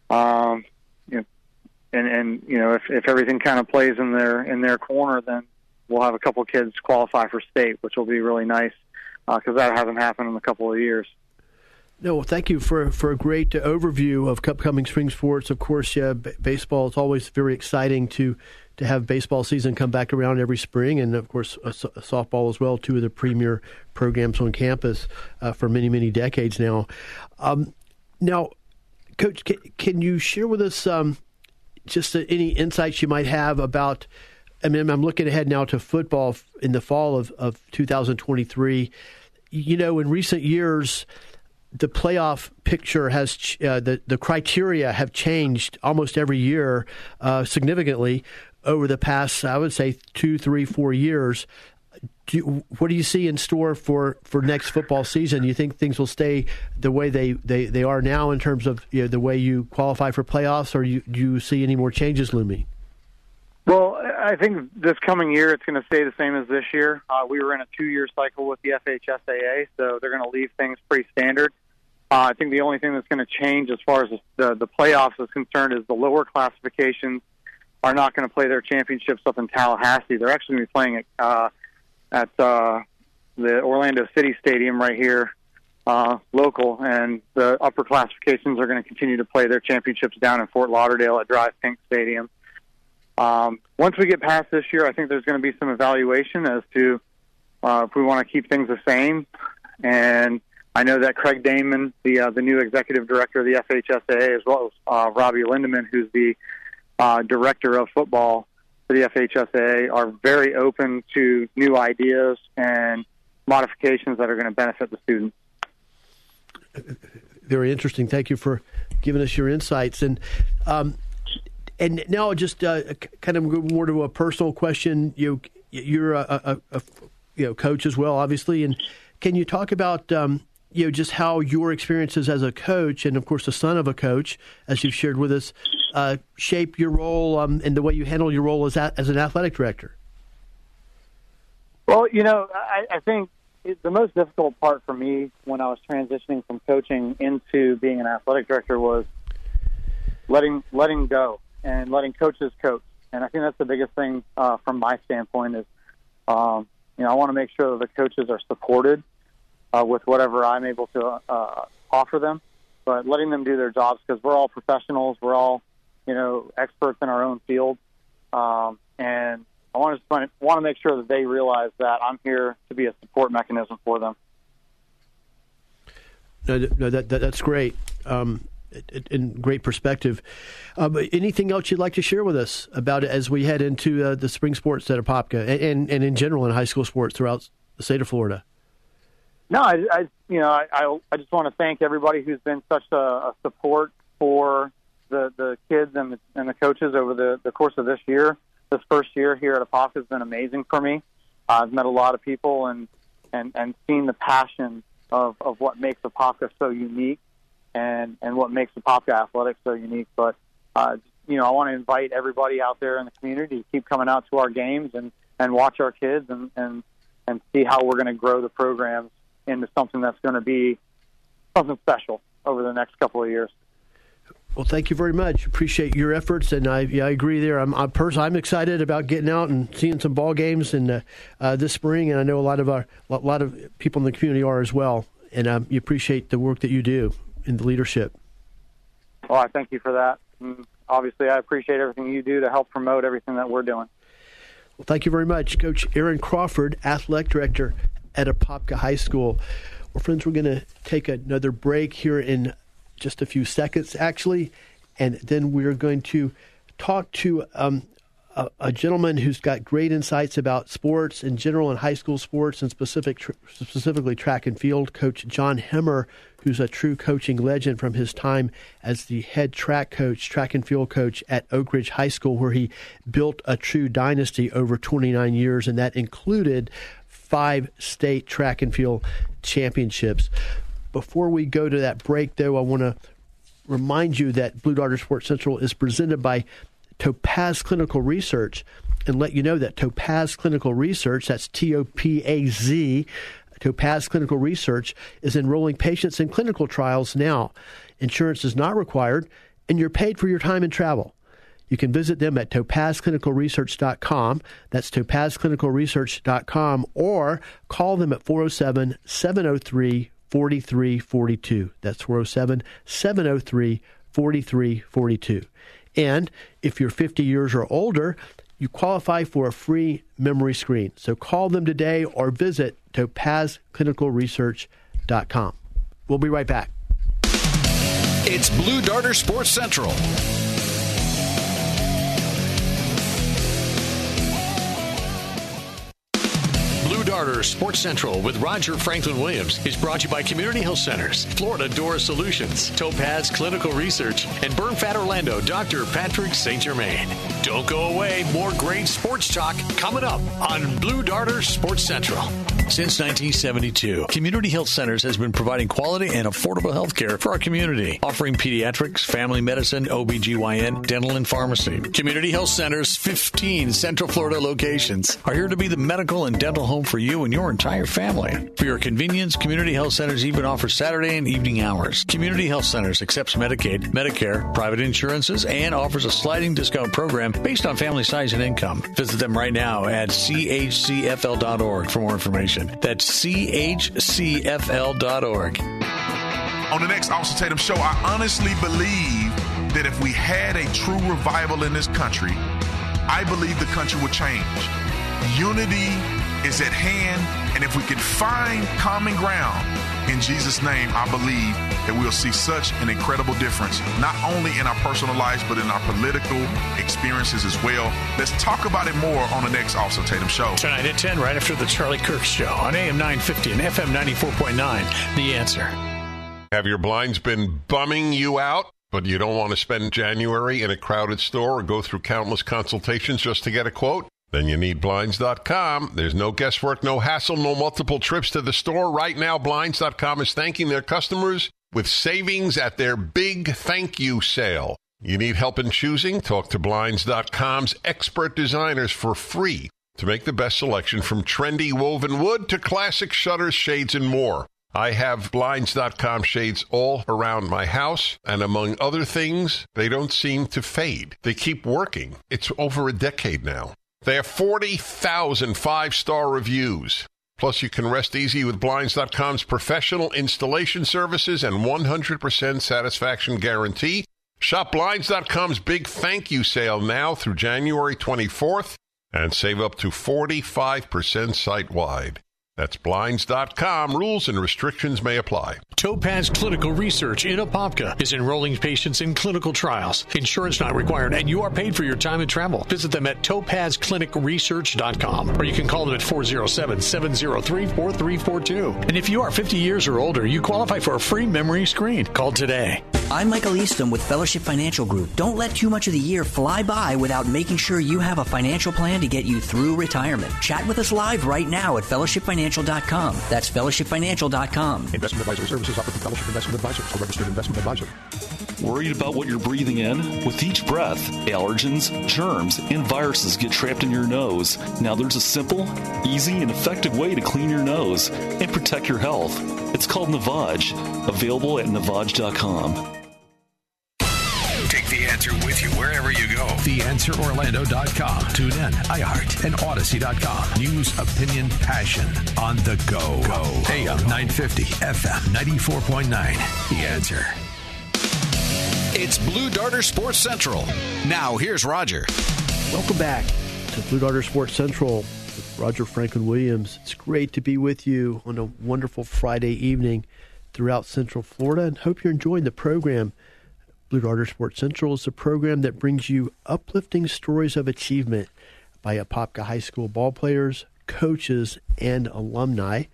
Um, you know, and and you know if if everything kind of plays in their in their corner, then we'll have a couple kids qualify for state, which will be really nice because uh, that hasn't happened in a couple of years. No, well, thank you for, for a great uh, overview of upcoming spring sports. Of course, yeah, b- baseball is always very exciting to to have baseball season come back around every spring, and of course, uh, so- softball as well. Two of the premier programs on campus uh, for many many decades now. Um, now, Coach, can, can, you share with us um, just uh, any insights you might have about? I mean, I'm looking ahead now to football in the fall of, of 2023. You know, in recent years the playoff picture has uh, the the criteria have changed almost every year uh, significantly over the past I would say two three four years. Do what do you see in store for, for next football season? You think things will stay the way they, they, they are now in terms of you know, the way you qualify for playoffs, or you, do you see any more changes looming? Well, I think this coming year it's going to stay the same as this year. Uh, we were in a two-year cycle with the FHSAA, so they're going to leave things pretty standard. Uh, I think the only thing that's going to change as far as the, the playoffs is concerned is the lower classifications are not going to play their championships up in Tallahassee. They're actually going to be playing at, uh, at uh, the Orlando City Stadium right here, uh, local, and the upper classifications are going to continue to play their championships down in Fort Lauderdale at DRV PNK Stadium. Um, once we get past this year, I think there's going to be some evaluation as to uh, if we want to keep things the same and I know that Craig Damon, the uh, the new executive director of the FHSAA, as well as uh, Robbie Lindeman, who's the uh, director of football for the FHSAA, are very open to new ideas and modifications that are going to benefit the students. Very interesting. Thank you for giving us your insights. And um, and now, just uh, kind of more to a personal question. You you're a, a, a, you know coach as well, obviously, and can you talk about um, you know just how your experiences as a coach and of course the son of a coach as you've shared with us uh, shape your role um, and the way you handle your role as, a, as an athletic director? Well you know i, I think it, the most difficult part for me when i was transitioning from coaching into being an athletic director was letting letting go and letting coaches coach. And i think that's the biggest thing uh, from my standpoint is um, you know i want to make sure that the coaches are supported uh, with whatever I'm able to uh, offer them. But letting them do their jobs because we're all professionals, we're all you know experts in our own field, um, and I want to want to make sure that they realize that I'm here to be a support mechanism for them. No, no that, that that's great. Um, in great perspective. Um, anything else you'd like to share with us about it as we head into uh, the spring sports at Apopka and, and, and in general in high school sports throughout the state of Florida? No, I, I you know, I, I, just want to thank everybody who's been such a, a support for the the kids and the, and the coaches over the, the course of this year. This first year here at Apopka has been amazing for me. Uh, I've met a lot of people and and and seen the passion of of what makes Apopka so unique and and what makes Apopka athletics so unique. But uh, you know, I want to invite everybody out there in the community to keep coming out to our games and and watch our kids and and and see how we're going to grow the programs into something that's going to be something special over the next couple of years. Well, thank you very much. Appreciate your efforts, and I, yeah, I agree there. I'm, I'm, pers- I'm excited about getting out and seeing some ball games and uh, uh, this spring, and I know a lot of our, a lot of people in the community are as well. And um, you appreciate the work that you do in the leadership. Well, I thank you for that. And obviously, I appreciate everything you do to help promote everything that we're doing. Well, thank you very much, Coach Aaron Crawford, Athletic Director at Apopka High School. Well, friends, we're going to take another break here in just a few seconds, actually, and then we're going to talk to um, a, a, gentleman who's got great insights about sports in general and high school sports and specific tr- specifically track and field. Coach John Hemmer, who's a true coaching legend from his time as the head track coach, track and field coach at Oak Ridge High School, where he built a true dynasty over 29 years, and that included five state track and field championships. Before we go to that break, though, I want to remind you that Blue Darter Sports Central is presented by Topaz Clinical Research and let you know that Topaz Clinical Research, that's T O P A Z, Topaz Clinical Research, is enrolling patients in clinical trials now. Insurance is not required, and you're paid for your time and travel. You can visit them at topazclinicalresearch.com. That's topazclinicalresearch.com or call them at 407 703 4342. That's 407 703 4342. And if you're 50 years or older, you qualify for a free memory screen. So call them today or visit topazclinicalresearch.com. We'll be right back. It's Blue Darter Sports Central. Blue Darter Sports Central with Roger Franklin Williams is brought to you by Community Health Centers, Florida Door Solutions, Topaz Clinical Research, and Burn Fat Orlando Dr. Patrick St. Germain. Don't go away. More great sports talk coming up on Blue Darter Sports Central. Since 1972, Community Health Centers has been providing quality and affordable health care for our community, offering pediatrics, family medicine, OBGYN, dental, and pharmacy. Community Health Centers' 15 Central Florida locations are here to be the medical and dental home for you and your entire family. For your convenience, Community Health Centers even offers Saturday and evening hours. Community Health Centers accepts Medicaid, Medicare, private insurances, and offers a sliding discount program based on family size and income. Visit them right now at chcfl.org for more information. That's chcfl.org. On the next Austin Tatum show, I honestly believe that if we had a true revival in this country, I believe the country would change. Unity is at hand, and if we can find common ground in Jesus' name, I believe that we'll see such an incredible difference, not only in our personal lives, but in our political experiences as well. Let's talk about it more on the next Austin Tatum show. Tonight at 10, right after the Charlie Kirk Show on AM 950 and FM 94.9. The answer. Have your blinds been bumming you out? But you don't want to spend January in a crowded store or go through countless consultations just to get a quote? Then you need Blinds.com. There's no guesswork, no hassle, no multiple trips to the store. Right now, Blinds.com is thanking their customers with savings at their big thank you sale. You need help in choosing? Talk to Blinds.com's expert designers for free to make the best selection from trendy woven wood to classic shutters, shades, and more. I have Blinds.com shades all around my house, and among other things, they don't seem to fade. They keep working. It's over a decade now. They have 40,000 five star reviews. Plus, you can rest easy with Blinds.com's professional installation services and 100% satisfaction guarantee. Shop Blinds.com's big thank you sale now through January 24th and save up to 45% site wide. That's Blinds.com. Rules and restrictions may apply. Topaz Clinical Research in Apopka is enrolling patients in clinical trials. Insurance not required, and you are paid for your time and travel. Visit them at topazclinicresearch.com or you can call them at 407 703 4342. And if you are 50 years or older, you qualify for a free memory screen. Call today. I'm Michael Easton with Fellowship Financial Group. Don't let too much of the year fly by without making sure you have a financial plan to get you through retirement. Chat with us live right now at fellowshipfinancial.com. That's fellowshipfinancial.com. Investment advisory services offered through Fellowship Investment Advisors, a registered investment advisor. Worried about what you're breathing in? With each breath, allergens, germs, and viruses get trapped in your nose. Now there's a simple, easy, and effective way to clean your nose and protect your health. It's called Navage, available at Navage.com. Take the answer with you wherever you go. TheAnswerOrlando.com. Tune in, iHeart, and Odyssey.com. News, opinion, passion on the go. Go. AM 950, FM 94.9. The Answer. It's Blue Darter Sports Central. Now, here's Roger. Welcome back to Blue Darter Sports Central with Roger Franklin Williams. It's great to be with you on a wonderful Friday evening throughout Central Florida and hope you're enjoying the program. Blue Darter Sports Central is a program that brings you uplifting stories of achievement by Apopka High School ball players, coaches, and alumni.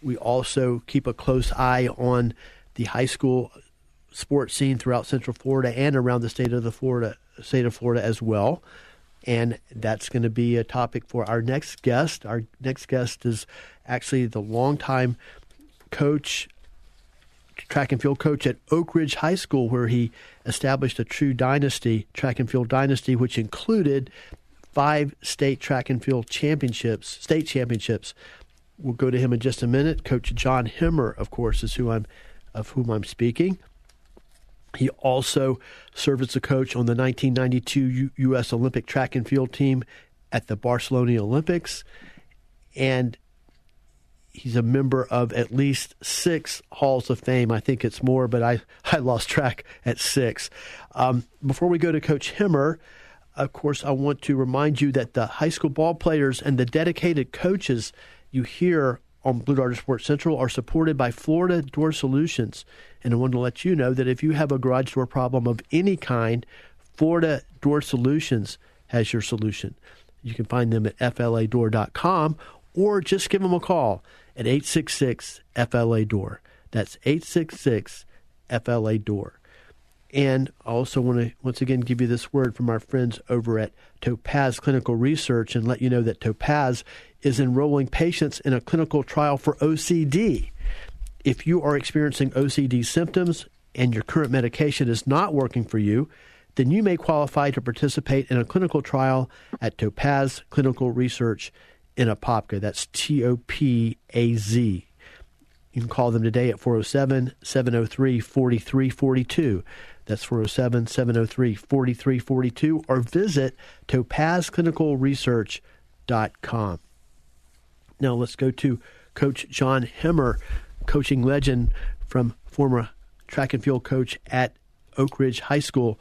We also keep a close eye on the high school sports scene throughout Central Florida and around the state of the Florida state of Florida as well. And that's going to be a topic for our next guest. Our next guest is actually the longtime coach, track and field coach at Oak Ridge High School, where he established a true dynasty, track and field dynasty, which included five state track and field championships, state championships. We'll go to him in just a minute. Coach John Hemmer, of course, is who I'm of whom I'm speaking. He also served as a coach on the 1992 U- U.S. Olympic track and field team at the Barcelona Olympics. And he's a member of at least six Halls of Fame. I think it's more, but I, I lost track at six. Um, before we go to Coach Hemmer, of course, I want to remind you that the high school ball players and the dedicated coaches you hear on Blue Darter Sports Central are supported by Florida Door Solutions. And I want to let you know that if you have a garage door problem of any kind, Florida Door Solutions has your solution. You can find them at fladoor.com or just give them a call at 866 FLA Door. That's 866 FLA Door. And I also want to once again give you this word from our friends over at Topaz Clinical Research and let you know that Topaz is enrolling patients in a clinical trial for OCD. If you are experiencing OCD symptoms and your current medication is not working for you, then you may qualify to participate in a clinical trial at Topaz Clinical Research in Apopka. That's T O P A Z. You can call them today at 407 703 4342. That's 407 703 4342 or visit topazclinicalresearch.com. Now let's go to Coach John Hemmer, coaching legend from former track and field coach at Oak Ridge High School.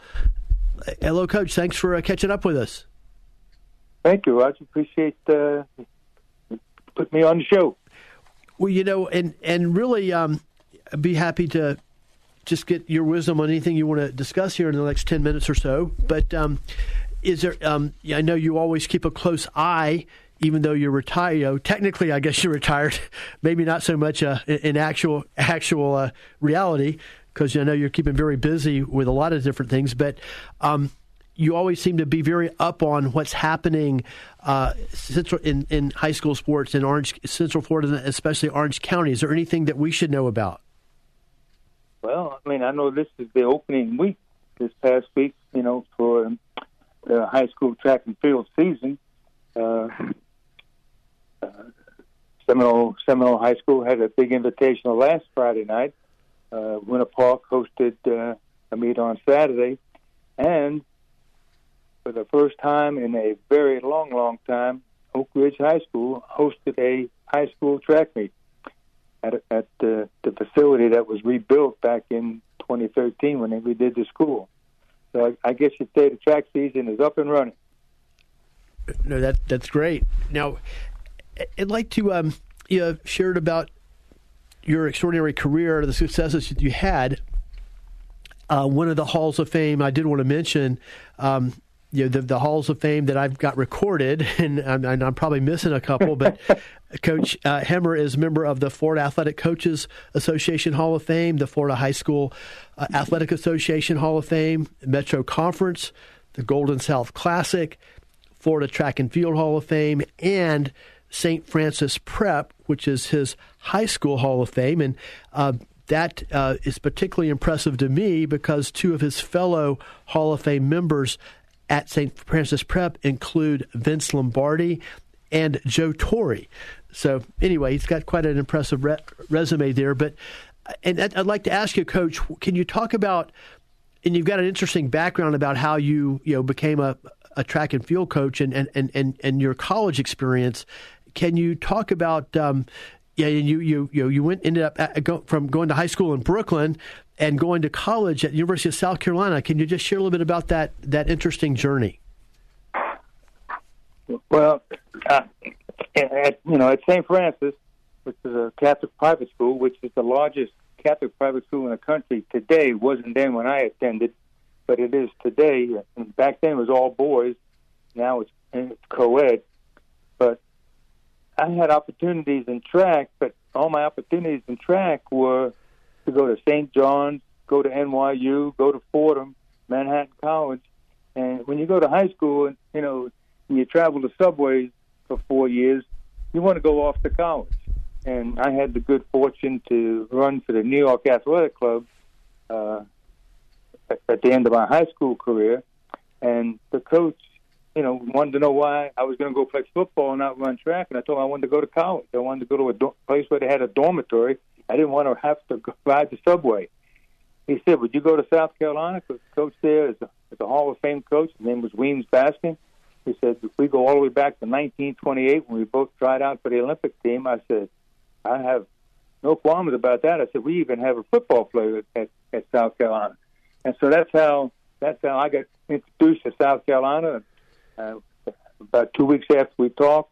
Hello, Coach. Thanks for uh, catching up with us. Thank you, Roger. Appreciate uh, putting me on the show. Well, you know, and and really, um, be happy to just get your wisdom on anything you want to discuss here in the next ten minutes or so. But um, is there? Um, I know you always keep a close eye even though you're retired, you know, technically, I guess you're retired. Maybe not so much uh, in actual actual uh, reality, because I know you're keeping very busy with a lot of different things. But um, you always seem to be very up on what's happening uh, central in, in high school sports in Orange Central Florida, especially Orange County. Is there anything that we should know about? Well, I mean, I know this is the opening week this past week. You know, for the high school track and field season. Uh, uh, Seminole Seminole High School had a big invitational last Friday night. Uh, Winter Park hosted uh, a meet on Saturday, and for the first time in a very long, long time, Oak Ridge High School hosted a high school track meet at at the, the facility that was rebuilt back in 2013 when they redid the school. So I, I guess you'd say the track season is up and running. No, that that's great. Now, I'd like to um, you know, share about your extraordinary career, the successes that you had. Uh, one of the halls of fame I did want to mention, um, you know, the, the halls of fame that I've got recorded, and I'm, and I'm probably missing a couple, but Coach uh, Hemmer is a member of the Florida Athletic Coaches Association Hall of Fame, the Florida High School uh, Athletic Association Hall of Fame, Metro Conference, the Golden South Classic, Florida Track and Field Hall of Fame, and St. Francis Prep, which is his high school Hall of Fame. And uh, that uh, is particularly impressive to me because two of his fellow Hall of Fame members at St. Francis Prep include Vince Lombardi and Joe Torre. So, anyway, he's got quite an impressive re- resume there. But, and I'd like to ask you, Coach, can you talk about, and you've got an interesting background about how you, you know, became a, a track and field coach and, and, and, and and your college experience. Can you talk about um, yeah, and you you you you went ended up at, go, from going to high school in Brooklyn and going to college at University of South Carolina. Can you just share a little bit about that that interesting journey? Well, uh, at you know at St. Francis, which is a Catholic private school, which is the largest Catholic private school in the country today. wasn't then when I attended, but it is today. And back then it was all boys. Now it's, it's co-ed. But I had opportunities in track, but all my opportunities in track were to go to St. John's, go to NYU, go to Fordham, Manhattan College. And when you go to high school, you know, and you travel the subways for four years, you want to go off to college. And I had the good fortune to run for the New York Athletic Club uh, at the end of my high school career. And the coach you know, wanted to know why I was going to go play football and not run track. And I told him I wanted to go to college. I wanted to go to a do- place where they had a dormitory. I didn't want to have to ride the subway. he said, "Would you go to South Carolina?" Because the coach there is a, is a Hall of Fame coach. His name was Weems Baskin. He said, "If we go all the way back to 1928 when we both tried out for the Olympic team," I said, "I have no qualms about that." I said, "We even have a football player at, at South Carolina," and so that's how that's how I got introduced to South Carolina. Uh, about two weeks after we talked,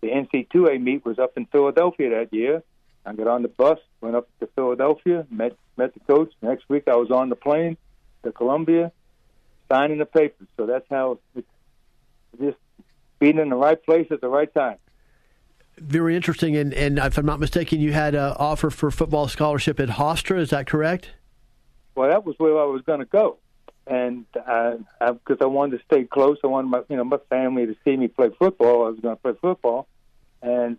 the NC2A meet was up in Philadelphia that year. I got on the bus, went up to Philadelphia, met met the coach. Next week, I was on the plane to Columbia, signing the papers. So that's how it's just being in the right place at the right time. Very interesting. And, and if I'm not mistaken, you had an offer for football scholarship at Hofstra. Is that correct? Well, that was where I was going to go, and because I, I, I wanted to stay close, I wanted my you know my family to see me play football. I was going to play football, and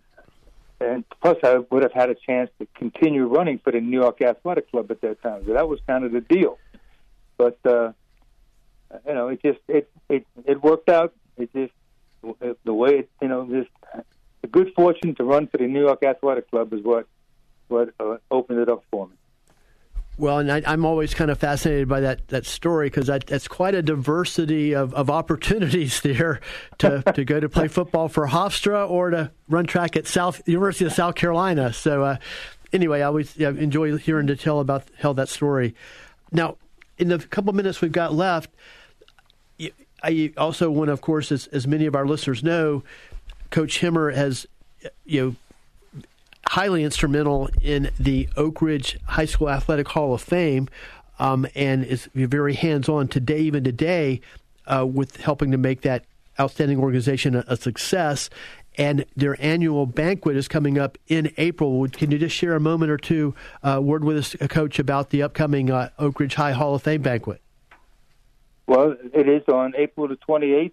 and plus I would have had a chance to continue running for the New York Athletic Club at that time. So that was kind of the deal. But uh, you know, it just it it it worked out. It just the way it you know just the good fortune to run for the New York Athletic Club is what what uh, opened it up for me. Well, and I, am always kind of fascinated by that, that story because that, that's quite a diversity of, of opportunities there to, to go to play football for Hofstra or to run track at South University of South Carolina. So, uh, anyway, I always yeah, enjoy hearing to tell about how that story. Now, in the couple minutes we've got left, I also want, of course, as, as many of our listeners know, Coach Hemmer has you know highly instrumental in the Oak Ridge High School Athletic Hall of Fame, um, and is very hands on today, even today, uh, with helping to make that outstanding organization a, a, success. And their annual banquet is coming up in April. Can you just share a moment or two, uh, word with us, uh, Coach, about the upcoming uh, Oak Ridge High Hall of Fame banquet? Well, it is on April the 28th.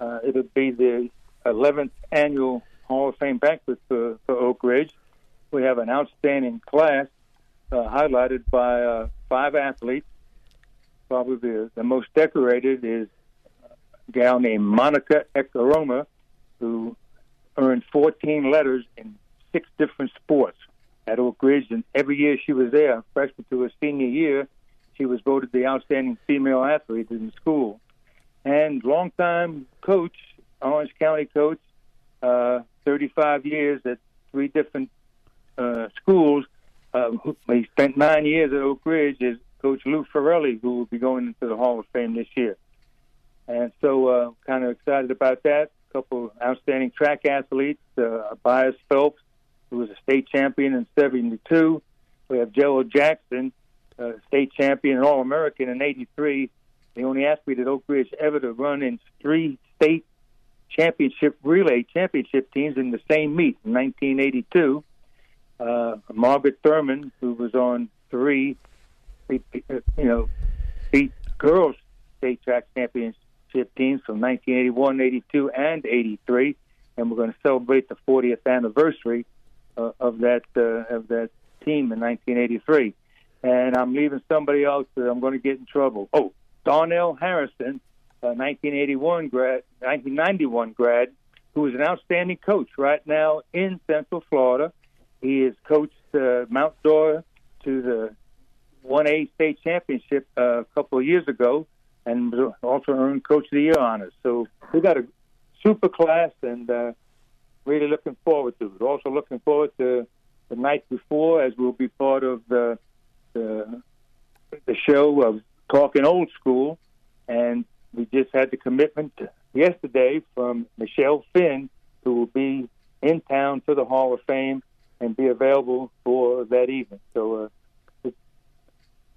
Uh, it'll be the 11th annual Hall of Fame banquet for, for Oak Ridge we have an outstanding class uh, highlighted by uh, five athletes. Probably the, the most decorated is a gal named Monica Ekaroma, who earned 14 letters in six different sports at Oak Ridge. And every year she was there, freshman to her senior year, she was voted the outstanding female athlete in the school. And longtime coach, Orange County coach, uh, 35 years at three different uh, schools. Uh, he spent nine years at Oak Ridge. Is Coach Lou Ferrelli, who will be going into the Hall of Fame this year. And so, uh, kind of excited about that. A couple outstanding track athletes, uh, Bias Phelps, who was a state champion in '72. We have Jello Jackson, uh, state champion and All American in '83. The only athlete at Oak Ridge ever to run in three state championship relay championship teams in the same meet in 1982 uh, Margaret Thurman, who was on three, you know, beat girls state track championship teams from 1981, 82, and 83, and we're going to celebrate the 40th anniversary uh, of that uh, of that team in 1983. And I'm leaving somebody else that I'm going to get in trouble. Oh, Darnell Harrison, 1981 grad, 1991 grad, who is an outstanding coach right now in Central Florida he has coached uh, Mount Dora to the 1A state championship uh, a couple of years ago and also earned Coach of the Year honors. So we've got a super class and uh, really looking forward to it. Also looking forward to the night before as we'll be part of the, the, the show of Talking Old School. And we just had the commitment yesterday from Michelle Finn, who will be in town to the Hall of Fame and be available for that evening. So uh, it's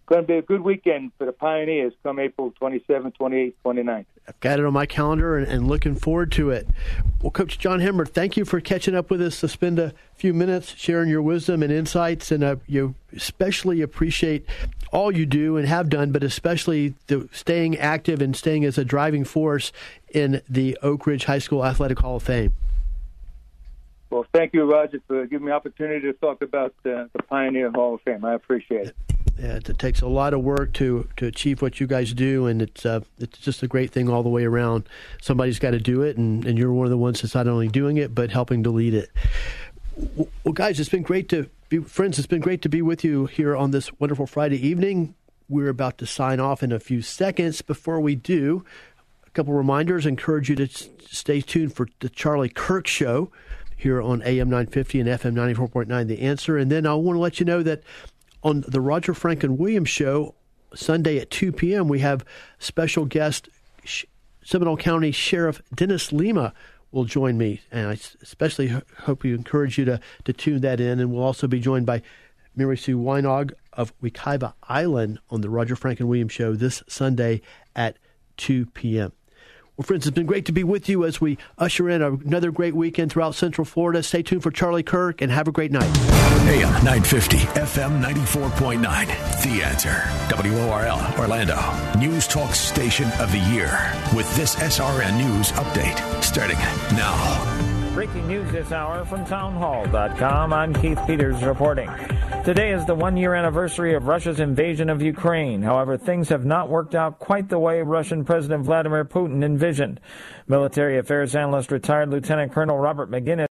going to be a good weekend for the Pioneers come April 27, 28, 29. I've got it on my calendar and, and, looking forward to it. Well, Coach John Hemmer, thank you for catching up with us to spend a few minutes sharing your wisdom and insights. And uh, you especially appreciate all you do and have done, but especially the staying active and staying as a driving force in the Oak Ridge High School Athletic Hall of Fame. Well, thank you, Roger, for giving me the opportunity to talk about uh, the Pioneer Hall of Fame. I appreciate it. Yeah, it takes a lot of work to, to achieve what you guys do, and it's uh, it's just a great thing all the way around. Somebody's got to do it, and, and you're one of the ones that's not only doing it but helping to lead it. Well, guys, it's been great to be friends. It's been great to be with you here on this wonderful Friday evening. we're about to sign off in a few seconds. Before we do, a couple reminders. encourage you to stay tuned for the Charlie Kirk Show here on AM 950 and FM 94.9 The Answer. And then I want to let you know that on the Roger Franklin Williams Show, Sunday at 2 p.m., we have special guest Seminole County Sheriff Dennis Lemma will join me. And I especially hope you encourage you to, to tune that in. And we'll also be joined by Mary Sue Weinog of Wekiva Island on the Roger Franklin Williams Show this Sunday at 2 p.m. Well, friends, it's been great to be with you as we usher in another great weekend throughout Central Florida. Stay tuned for Charlie Kirk and have a great night. AM 950, FM 94.9. The Answer. WORL, Orlando. News Talk Station of the Year. With this SRN News update starting now. Breaking news this hour from townhall.com. I'm Keith Peters reporting. Today is the one year anniversary of Russia's invasion of Ukraine. However, things have not worked out quite the way Russian President Vladimir Putin envisioned. Military affairs analyst retired Lieutenant Colonel Robert Maginnis